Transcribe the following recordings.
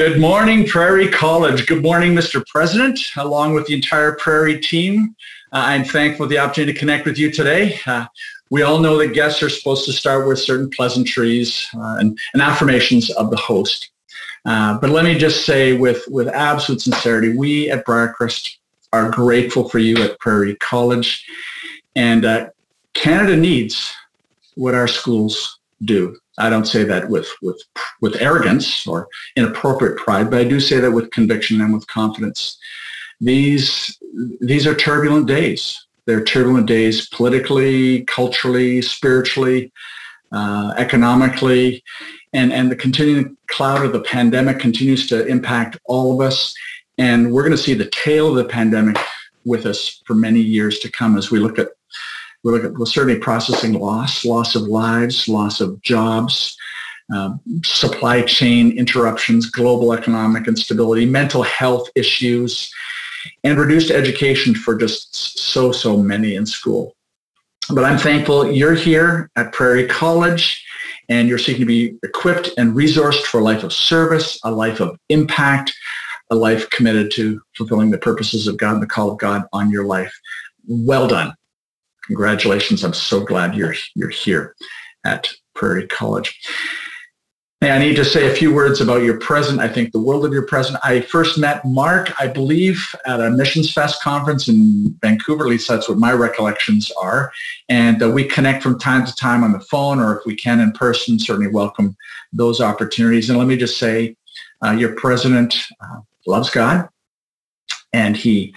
Good morning, Prairie College. Good morning, Mr. President, along with the entire Prairie team. Uh, I'm thankful for the opportunity to connect with you today. Uh, we all know that guests are supposed to start with certain pleasantries uh, and, and, affirmations of the host. Uh, but let me just say with, with absolute sincerity, we at Briarcrest are grateful for you at Prairie College. And uh, Canada needs what our schools do. I don't say that with, with, with arrogance or inappropriate pride, but I do say that with conviction and with confidence. These, these are turbulent days. They're turbulent days politically, culturally, spiritually, uh, economically, and, and the continuing cloud of the pandemic continues to impact all of us. And we're going to see the tail of the pandemic with us for many years to come as we look at we're, we're certainly processing loss, loss of lives, loss of jobs, um, supply chain interruptions, global economic instability, mental health issues, and reduced education for just so, so many in school. But I'm thankful you're here at Prairie College and you're seeking to be equipped and resourced for a life of service, a life of impact, a life committed to fulfilling the purposes of God and the call of God on your life. Well done. Congratulations. I'm so glad you're, you're here at Prairie College. I need to say a few words about your present. I think the world of your present. I first met Mark, I believe, at a Missions Fest conference in Vancouver. At least that's what my recollections are. And uh, we connect from time to time on the phone, or if we can in person, certainly welcome those opportunities. And let me just say, uh, your president uh, loves God, and he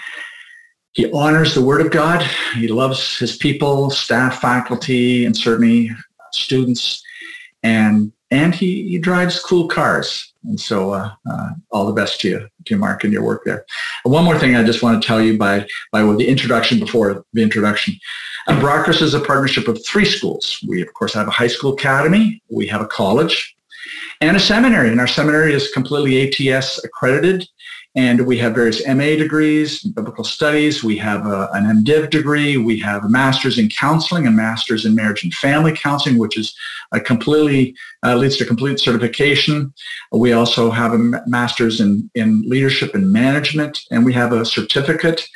he honors the Word of God. He loves his people, staff, faculty, and certainly students. And and he, he drives cool cars. And so uh, uh, all the best to you, to Mark, and your work there. And one more thing I just want to tell you by, by the introduction before the introduction. Uh, Briarcrest is a partnership of three schools. We, of course, have a high school academy. We have a college and a seminary. And our seminary is completely ATS accredited. And we have various MA degrees, biblical studies. We have a, an MDiv degree. We have a master's in counseling, a master's in marriage and family counseling, which is a completely uh, leads to complete certification. We also have a master's in, in leadership and management, and we have a certificate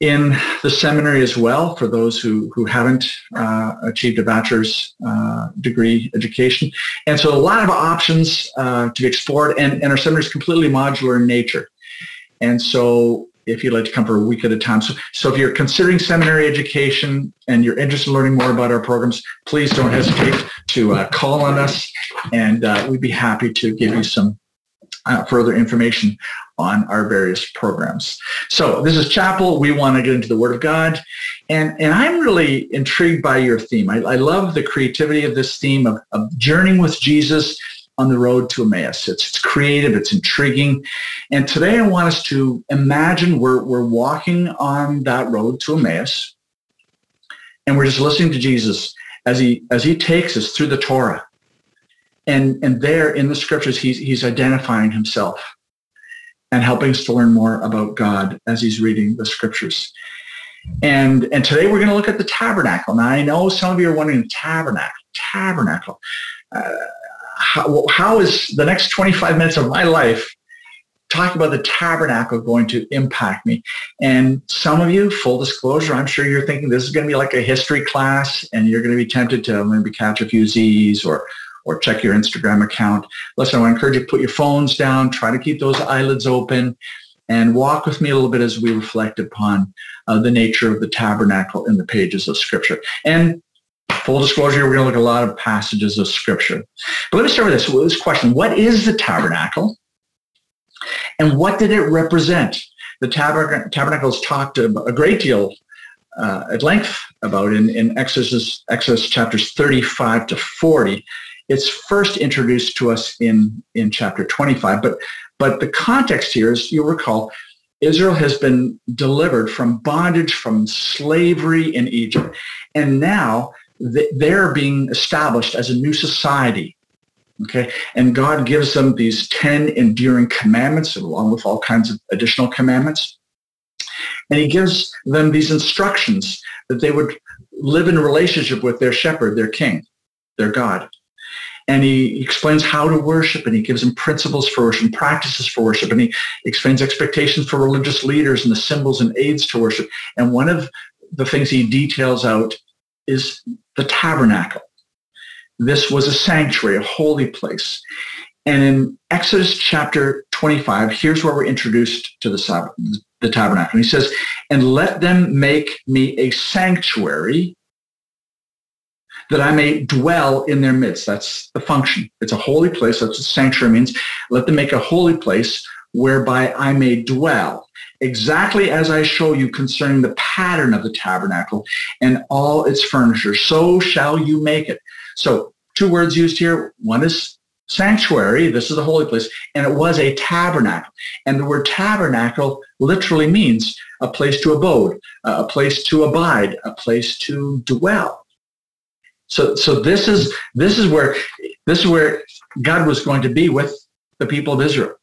in the seminary as well for those who, who haven't uh, achieved a bachelor's uh, degree education. And so a lot of options uh, to be explored and, and our seminary is completely modular in nature. And so if you'd like to come for a week at a time. So, so if you're considering seminary education and you're interested in learning more about our programs, please don't hesitate to uh, call on us and uh, we'd be happy to give you some uh, further information on our various programs. So this is Chapel. We want to get into the Word of God. And, and I'm really intrigued by your theme. I, I love the creativity of this theme of, of journeying with Jesus on the road to Emmaus. It's, it's creative, it's intriguing. And today I want us to imagine we're, we're walking on that road to Emmaus and we're just listening to Jesus as he, as he takes us through the Torah. And, and there in the scriptures, he's, he's identifying himself and helping us to learn more about God as he's reading the scriptures. And, and today we're going to look at the tabernacle. Now I know some of you are wondering, tabernacle, tabernacle. Uh, how, how is the next 25 minutes of my life talking about the tabernacle going to impact me? And some of you, full disclosure, I'm sure you're thinking this is going to be like a history class and you're going to be tempted to maybe catch a few Z's or or check your Instagram account. Listen, I want to encourage you to put your phones down, try to keep those eyelids open, and walk with me a little bit as we reflect upon uh, the nature of the tabernacle in the pages of Scripture. And full disclosure, we're going to look at a lot of passages of Scripture. But let me start with this, with this question. What is the tabernacle? And what did it represent? The tabernacle is talked a great deal uh, at length about in, in Exodus, Exodus chapters 35 to 40. It's first introduced to us in, in chapter 25, but, but the context here is, you'll recall, Israel has been delivered from bondage, from slavery in Egypt, and now they're being established as a new society. Okay, and God gives them these 10 enduring commandments along with all kinds of additional commandments. And he gives them these instructions that they would live in relationship with their shepherd, their king, their God. And he explains how to worship and he gives them principles for worship and practices for worship and he explains expectations for religious leaders and the symbols and aids to worship. And one of the things he details out is the tabernacle. This was a sanctuary, a holy place. And in Exodus chapter 25, here's where we're introduced to the, the tabernacle. He says, and let them make me a sanctuary that I may dwell in their midst. That's the function. It's a holy place. That's what sanctuary means. Let them make a holy place whereby I may dwell, exactly as I show you concerning the pattern of the tabernacle and all its furniture. So shall you make it. So two words used here. One is sanctuary. This is the holy place. And it was a tabernacle. And the word tabernacle literally means a place to abode, a place to abide, a place to dwell. So, so this is this is where this is where God was going to be with the people of Israel.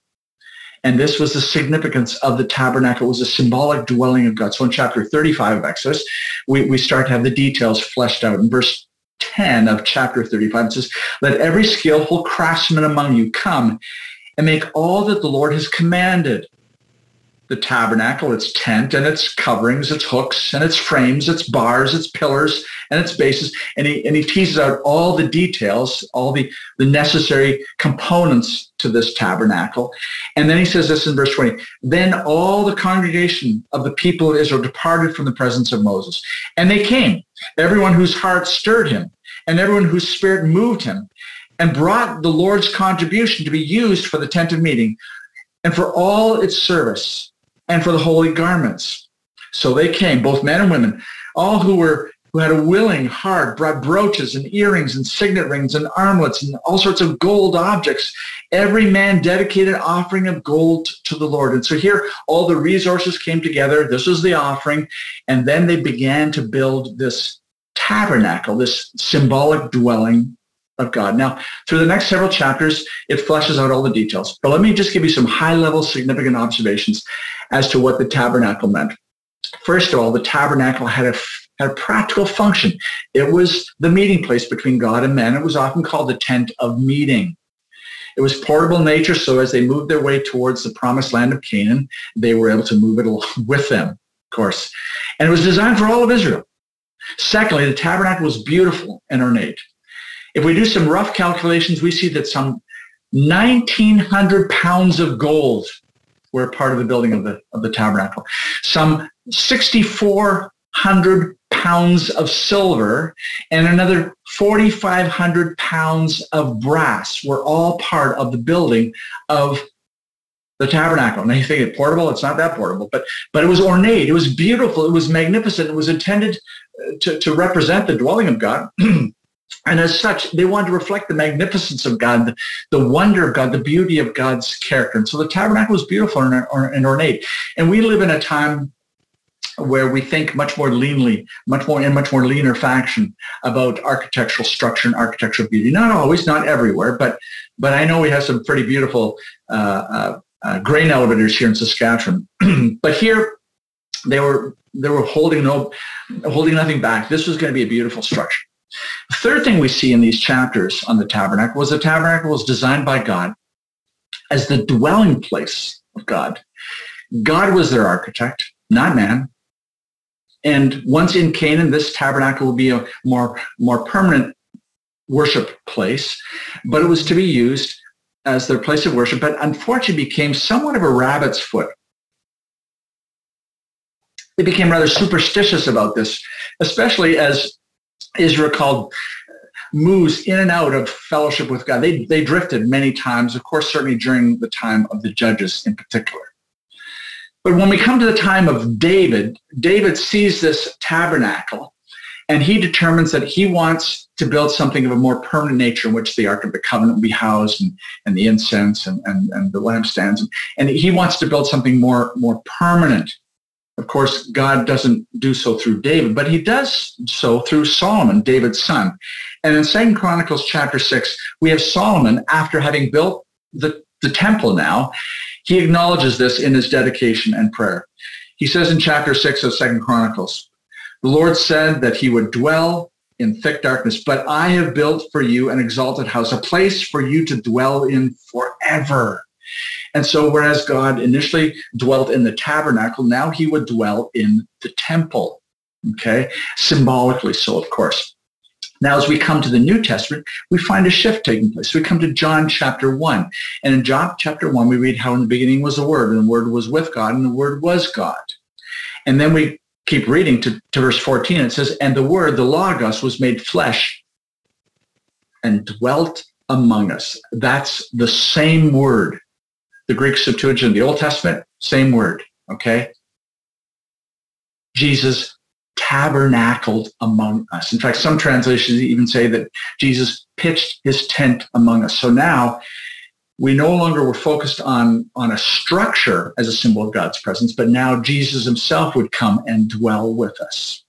And this was the significance of the tabernacle. It was a symbolic dwelling of God. So in chapter 35 of Exodus, we, we start to have the details fleshed out. In verse 10 of chapter 35, it says, Let every skillful craftsman among you come and make all that the Lord has commanded the tabernacle, its tent and its coverings, its hooks and its frames, its bars, its pillars and its bases. And he, and he teases out all the details, all the, the necessary components to this tabernacle. And then he says this in verse 20, then all the congregation of the people of Israel departed from the presence of Moses. And they came, everyone whose heart stirred him and everyone whose spirit moved him and brought the Lord's contribution to be used for the tent of meeting and for all its service and for the holy garments. So they came, both men and women, all who were who had a willing heart, brought brooches and earrings and signet rings and armlets and all sorts of gold objects. Every man dedicated offering of gold to the Lord. And so here all the resources came together. This was the offering. And then they began to build this tabernacle, this symbolic dwelling of God. Now, through the next several chapters, it fleshes out all the details. But let me just give you some high-level significant observations as to what the tabernacle meant. First of all, the tabernacle had a, had a practical function. It was the meeting place between God and man. It was often called the tent of meeting. It was portable in nature, so as they moved their way towards the promised land of Canaan, they were able to move it along with them, of course. And it was designed for all of Israel. Secondly, the tabernacle was beautiful and ornate. If we do some rough calculations, we see that some 1,900 pounds of gold were part of the building of the, of the tabernacle. Some 6,400 pounds of silver and another 4,500 pounds of brass were all part of the building of the tabernacle. Now you think it portable? It's not that portable, but but it was ornate. It was beautiful. It was magnificent. It was intended uh, to, to represent the dwelling of God. as such, they wanted to reflect the magnificence of God, the, the, wonder of God, the beauty of God's character. And so the tabernacle was beautiful and, and ornate. And we live in a time where we think much more leanly, much more in much more leaner fashion about architectural structure and architectural beauty. Not always, not everywhere, but but I know we have some pretty beautiful uh, uh, uh, grain elevators here in Saskatchewan. but here, they were they were holding no holding nothing back. This was going to be a beautiful structure. The third thing we see in these chapters on the tabernacle was the tabernacle was designed by God as the dwelling place of God. God was their architect, not man. And once in Canaan, this tabernacle would be a more, more permanent worship place, but it was to be used as their place of worship, but unfortunately became somewhat of a rabbit's foot. They became rather superstitious about this, especially as Israel called moves in and out of fellowship with God. They, they drifted many times, of course, certainly during the time of the judges in particular. But when we come to the time of David, David sees this tabernacle and he determines that he wants to build something of a more permanent nature in which the Ark of the Covenant will be housed and, and the incense and, and, and the lampstands. And he wants to build something more, more permanent of course, God doesn't do so through David, but he does so through Solomon, David's son. And in Second Chronicles chapter 6, we have Solomon, after having built the, the temple now, he acknowledges this in his dedication and prayer. He says in chapter 6 of Second Chronicles, the Lord said that he would dwell in thick darkness, but I have built for you an exalted house, a place for you to dwell in forever. And so whereas God initially dwelt in the tabernacle, now he would dwell in the temple. Okay. Symbolically so, of course. Now, as we come to the New Testament, we find a shift taking place. We come to John chapter 1. And in John chapter 1, we read how in the beginning was the Word, and the Word was with God, and the Word was God. And then we keep reading to, to verse 14. It says, And the Word, the Logos, was made flesh and dwelt among us. That's the same word. The Greek Septuagint, the Old Testament, same word. Okay? Jesus tabernacled among us. In fact, some translations even say that Jesus pitched his tent among us. So now we no longer were focused on, on a structure as a symbol of God's presence, but now Jesus himself would come and dwell with us.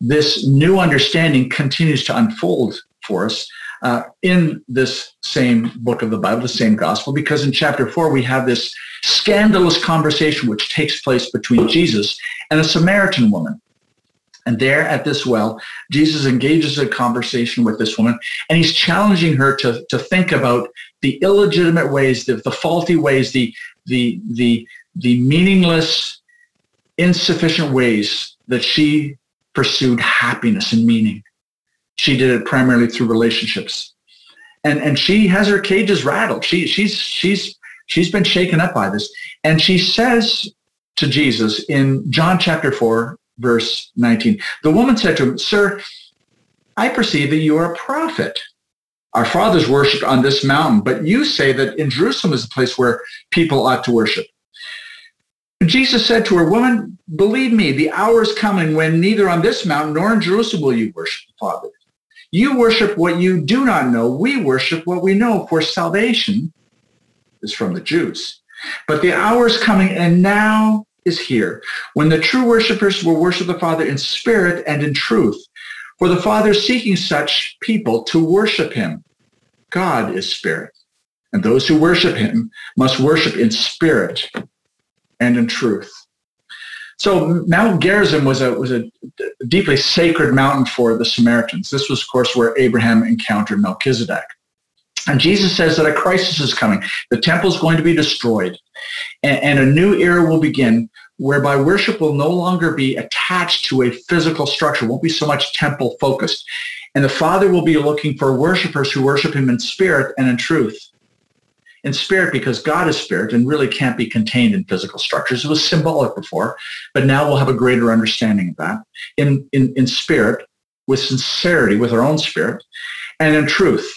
This new understanding continues to unfold for us uh, in this same book of the Bible, the same gospel, because in chapter 4 we have this scandalous conversation which takes place between Jesus and a Samaritan woman. And there at this well, Jesus engages a conversation with this woman, and he's challenging her to, to think about the illegitimate ways, the, the faulty ways, the, the, the, the meaningless, insufficient ways that she pursued happiness and meaning. She did it primarily through relationships. And, and she has her cages rattled. She, she's, she's, she's been shaken up by this. And she says to Jesus in John chapter 4, verse 19. The woman said to him, Sir, I perceive that you are a prophet. Our fathers worshipped on this mountain, but you say that in Jerusalem is the place where people ought to worship. Jesus said to her, Woman, believe me, the hour is coming when neither on this mountain nor in Jerusalem will you worship the Father. You worship what you do not know. We worship what we know, for salvation is from the Jews. But the hour is coming, and now is here, when the true worshippers will worship the Father in spirit and in truth. For the Father is seeking such people to worship him. God is spirit, and those who worship him must worship in spirit and in truth. So Mount Gerizim was a, was a deeply sacred mountain for the Samaritans. This was, of course, where Abraham encountered Melchizedek. And Jesus says that a crisis is coming. The temple is going to be destroyed and, and, a new era will begin whereby worship will no longer be attached to a physical structure, won't be so much temple focused. And the Father will be looking for worshipers who worship him in spirit and in truth. In spirit because God is spirit and really can't be contained in physical structures. It was symbolic before, but now we'll have a greater understanding of that. In, in, in spirit, with sincerity, with our own spirit, and in truth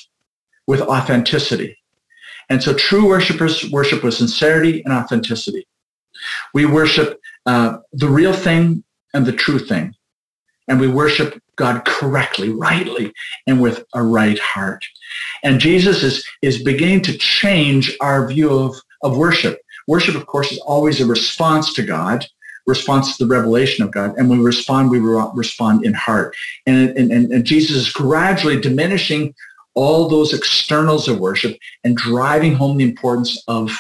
with authenticity. And so true worshipers worship with sincerity and authenticity. We worship uh, the real thing and the true thing. And we worship God correctly, rightly, and with a right heart. And Jesus is, is beginning to change our view of, of worship. Worship, of course, is always a response to God, response to the revelation of God. And when we respond, we respond in heart. And, and, and Jesus is gradually diminishing all those externals of worship and driving home the importance of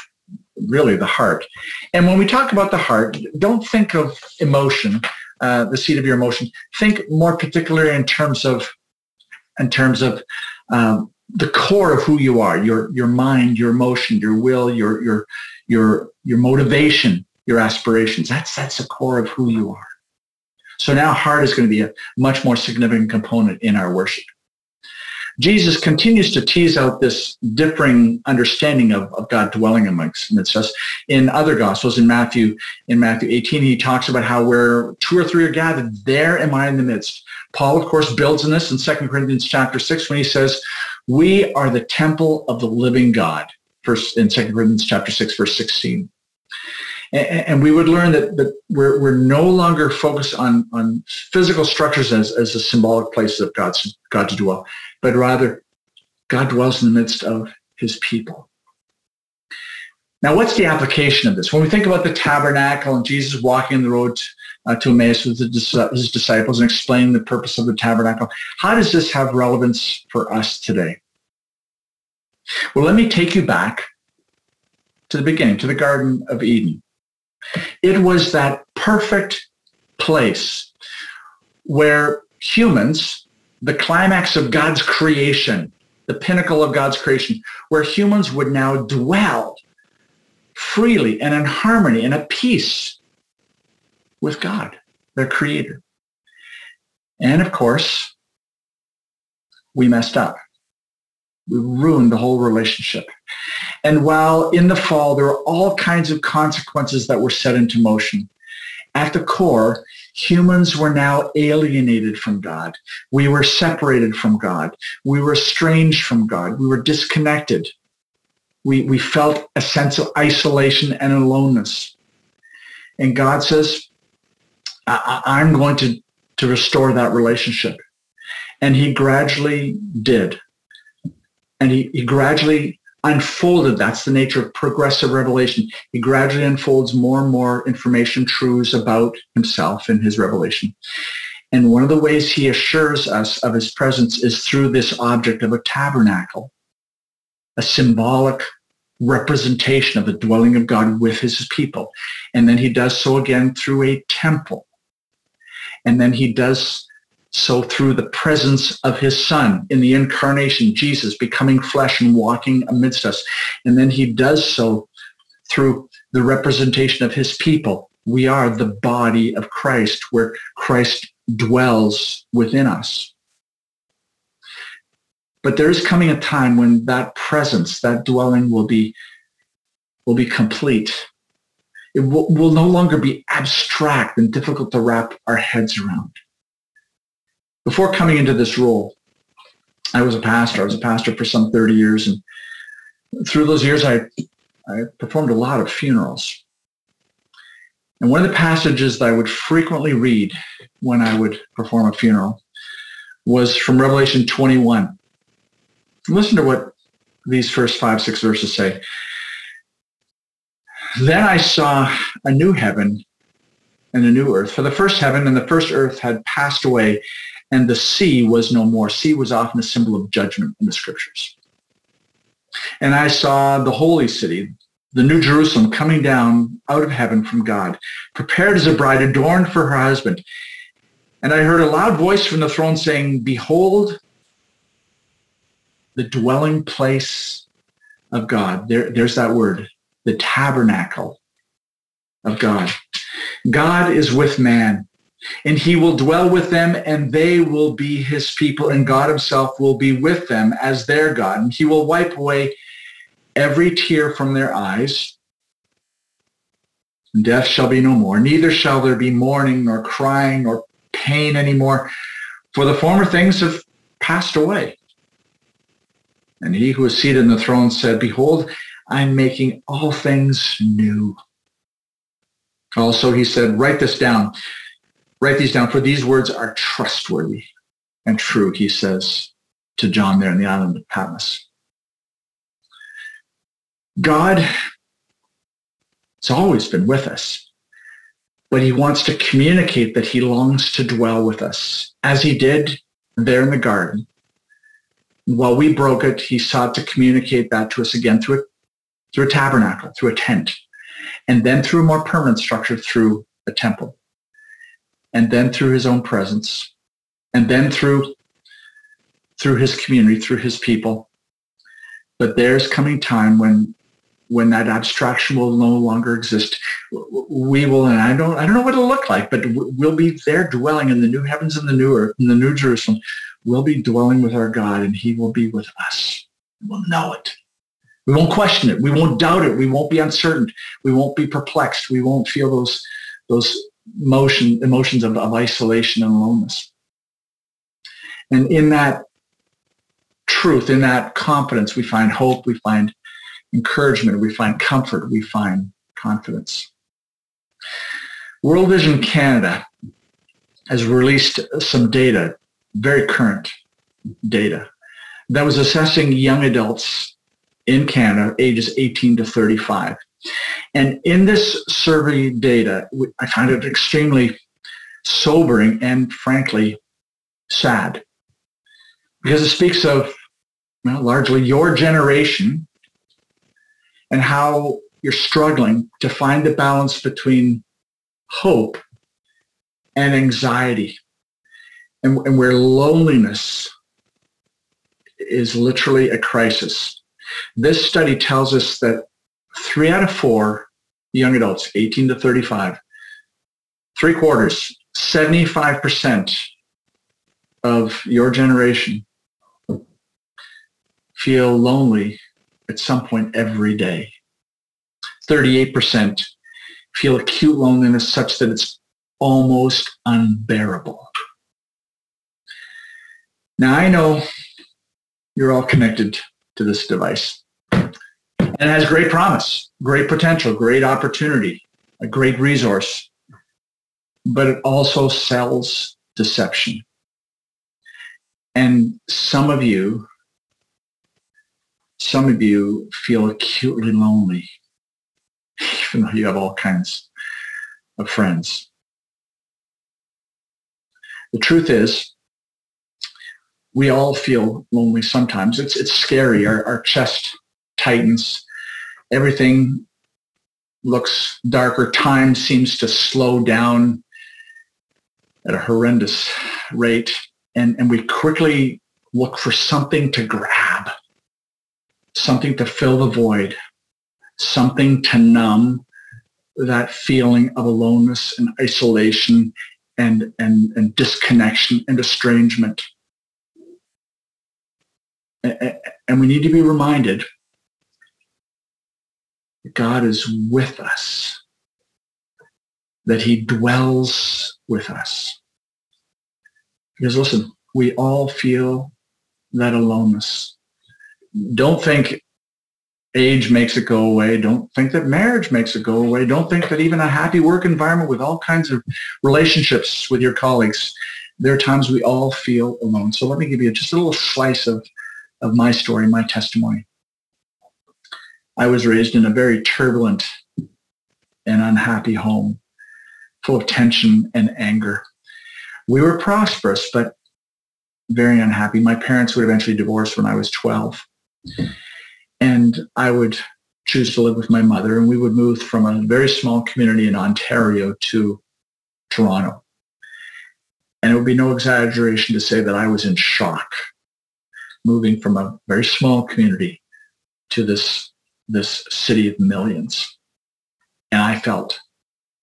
really the heart. And when we talk about the heart, don't think of emotion, uh, the seat of your emotion. Think more particularly in terms of in terms of um, the core of who you are, your your mind, your emotion, your will, your your your your motivation, your aspirations. That's that's the core of who you are. So now heart is going to be a much more significant component in our worship. Jesus continues to tease out this differing understanding of, of God dwelling amongst us. In other gospels, in Matthew, in Matthew 18, he talks about how where two or three are gathered, there am I in the midst. Paul, of course, builds on this in 2 Corinthians chapter 6 when he says, we are the temple of the living God, first in 2 Corinthians chapter 6, verse 16 and we would learn that, that we're, we're no longer focused on, on physical structures as, as a symbolic place of God's, God to dwell, but rather God dwells in the midst of his people. Now, what's the application of this? When we think about the tabernacle and Jesus walking in the road uh, to Emmaus with his disciples and explain the purpose of the tabernacle, how does this have relevance for us today? Well, let me take you back to the beginning, to the Garden of Eden. It was that perfect place where humans the climax of God's creation, the pinnacle of God's creation, where humans would now dwell freely and in harmony and at peace with God, their creator. And of course, we messed up. We ruined the whole relationship. And while in the fall, there were all kinds of consequences that were set into motion, at the core, humans were now alienated from God. We were separated from God. We were estranged from God. We were disconnected. We, we felt a sense of isolation and aloneness. And God says, I, I'm going to, to restore that relationship. And he gradually did. And he, he gradually unfolded. That's the nature of progressive revelation. He gradually unfolds more and more information, truths about himself in his revelation. And one of the ways he assures us of his presence is through this object of a tabernacle, a symbolic representation of the dwelling of God with his people. And then he does so again through a temple. And then he does so through the presence of his son in the incarnation, Jesus becoming flesh and walking amidst us. And then he does so through the representation of his people. We are the body of Christ where Christ dwells within us. But there is coming a time when that presence, that dwelling will be, will be complete. It will, will no longer be abstract and difficult to wrap our heads around before coming into this role, I was a pastor. I was a pastor for some 30 years. And through those years, I, I performed a lot of funerals. And one of the passages that I would frequently read when I would perform a funeral was from Revelation 21. Listen to what these first five, six verses say. Then I saw a new heaven and a new earth. For the first heaven and the first earth had passed away, and the sea was no more. Sea was often a symbol of judgment in the scriptures. And I saw the holy city, the new Jerusalem, coming down out of heaven from God, prepared as a bride adorned for her husband. And I heard a loud voice from the throne saying, Behold, the dwelling place of God. There, there's that word, the tabernacle of God. God is with man and he will dwell with them and they will be his people and God himself will be with them as their God. And he will wipe away every tear from their eyes. Death shall be no more. Neither shall there be mourning nor crying nor pain anymore, for the former things have passed away. And he who was seated in the throne said, Behold, I'm making all things new. Also, he said, write this down Write these down, for these words are trustworthy and true, he says to John there in the island of Patmos. God has always been with us, but he wants to communicate that he longs to dwell with us, as he did there in the garden. While we broke it, he sought to communicate that to us again through a, through a tabernacle, through a tent, and then through a more permanent structure, through a temple and then through his own presence, and then through through his community, through his people. But there's coming time when when that abstraction will no longer exist. We will, and I don't, I don't know what it'll look like, but we'll be there dwelling in the new heavens and the new earth, in the new Jerusalem. We'll be dwelling with our God, and He will be with us. We'll know it. We won't question it. We won't doubt it. We won't be uncertain. We won't be perplexed. We won't feel those those motion, emotions of, of isolation and aloneness. And in that truth, in that confidence, we find hope, we find encouragement, we find comfort, we find confidence. World Vision Canada has released some data, very current data, that was assessing young adults in Canada ages 18 to 35. And in this survey data, I find it extremely sobering and frankly sad because it speaks of well, largely your generation and how you're struggling to find the balance between hope and anxiety. and, and where loneliness is literally a crisis. This study tells us that three out of four young adults, 18 to 35, three quarters, 75% of your generation feel lonely at some point every day. 38% feel acute loneliness such that it's almost unbearable. Now I know you're all connected to this device. And it has great promise, great potential, great opportunity, a great resource. But it also sells deception. And some of you, some of you feel acutely lonely, even though you have all kinds of friends. The truth is, we all feel lonely sometimes. It's it's scary. Our, our chest tightens. Everything looks darker. Time seems to slow down at a horrendous rate. And, and we quickly look for something to grab, something to fill the void, something to numb that feeling of aloneness and isolation and, and, and disconnection and estrangement and we need to be reminded that God is with us, that he dwells with us. Because listen, we all feel that aloneness. Don't think age makes it go away. Don't think that marriage makes it go away. Don't think that even a happy work environment with all kinds of relationships with your colleagues, there are times we all feel alone. So let me give you just a little slice of of my story, my testimony. I was raised in a very turbulent and unhappy home, full of tension and anger. We were prosperous, but very unhappy. My parents would eventually divorce when I was 12. And I would choose to live with my mother, and we would move from a very small community in Ontario to Toronto. And it would be no exaggeration to say that I was in shock moving from a very small community to this, this city of millions. And I felt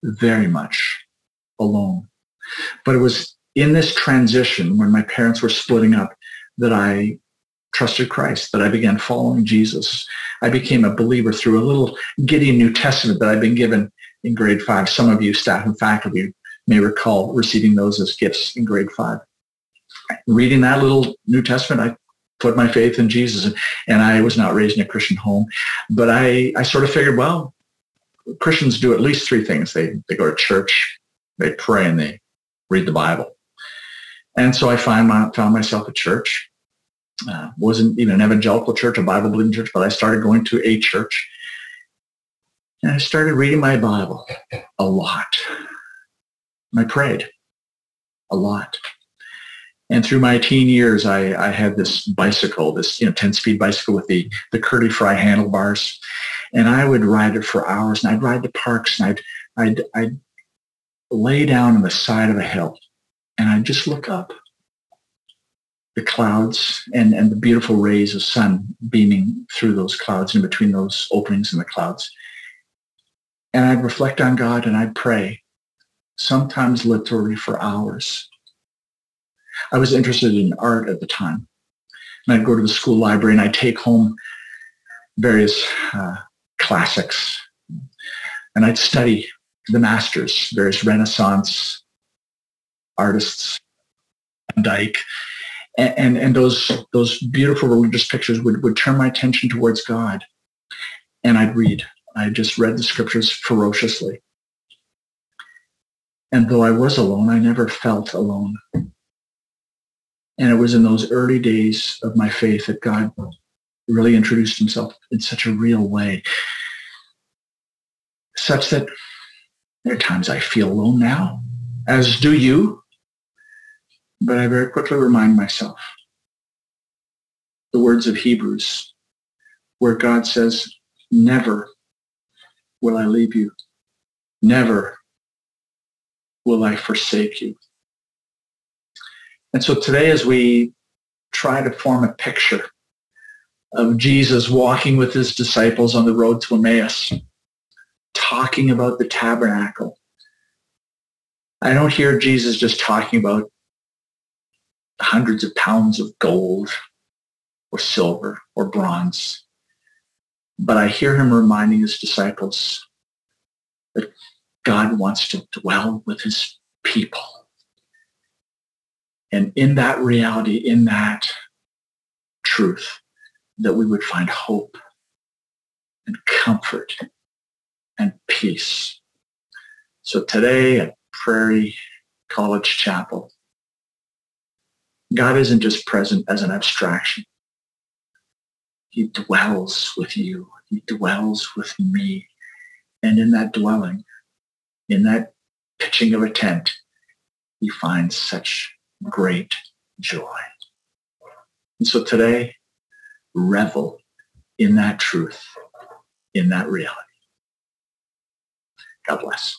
very much alone. But it was in this transition when my parents were splitting up that I trusted Christ, that I began following Jesus. I became a believer through a little Gideon New Testament that I'd been given in grade five. Some of you, staff and faculty, may recall receiving those as gifts in grade five. Reading that little New Testament, I put my faith in Jesus. And I was not raised in a Christian home, but I, I sort of figured, well, Christians do at least three things. They, they go to church, they pray, and they read the Bible. And so I find my, found myself at church. Uh, wasn't even an evangelical church, a Bible believing church, but I started going to a church. And I started reading my Bible a lot. And I prayed a lot. And through my teen years, I, I had this bicycle, this you know 10-speed bicycle with the the Curly Fry handlebars, and I would ride it for hours. And I'd ride the parks, and I'd I'd I'd lay down on the side of a hill, and I'd just look up the clouds and, and the beautiful rays of sun beaming through those clouds and between those openings in the clouds. And I'd reflect on God and I'd pray, sometimes literally for hours. I was interested in art at the time. And I'd go to the school library and I'd take home various uh, classics. And I'd study the masters, various Renaissance artists, Dyck, and, and, and those, those beautiful religious pictures would, would turn my attention towards God. And I'd read. I just read the scriptures ferociously. And though I was alone, I never felt alone. And it was in those early days of my faith that God really introduced himself in such a real way, such that there are times I feel alone now, as do you. But I very quickly remind myself the words of Hebrews, where God says, never will I leave you. Never will I forsake you. And so today as we try to form a picture of Jesus walking with his disciples on the road to Emmaus, talking about the tabernacle, I don't hear Jesus just talking about hundreds of pounds of gold or silver or bronze. But I hear him reminding his disciples that God wants to dwell with his people. And in that reality, in that truth, that we would find hope and comfort and peace. So today at Prairie College Chapel, God isn't just present as an abstraction. He dwells with you. He dwells with me. And in that dwelling, in that pitching of a tent, he finds such great joy. And so today, revel in that truth, in that reality. God bless.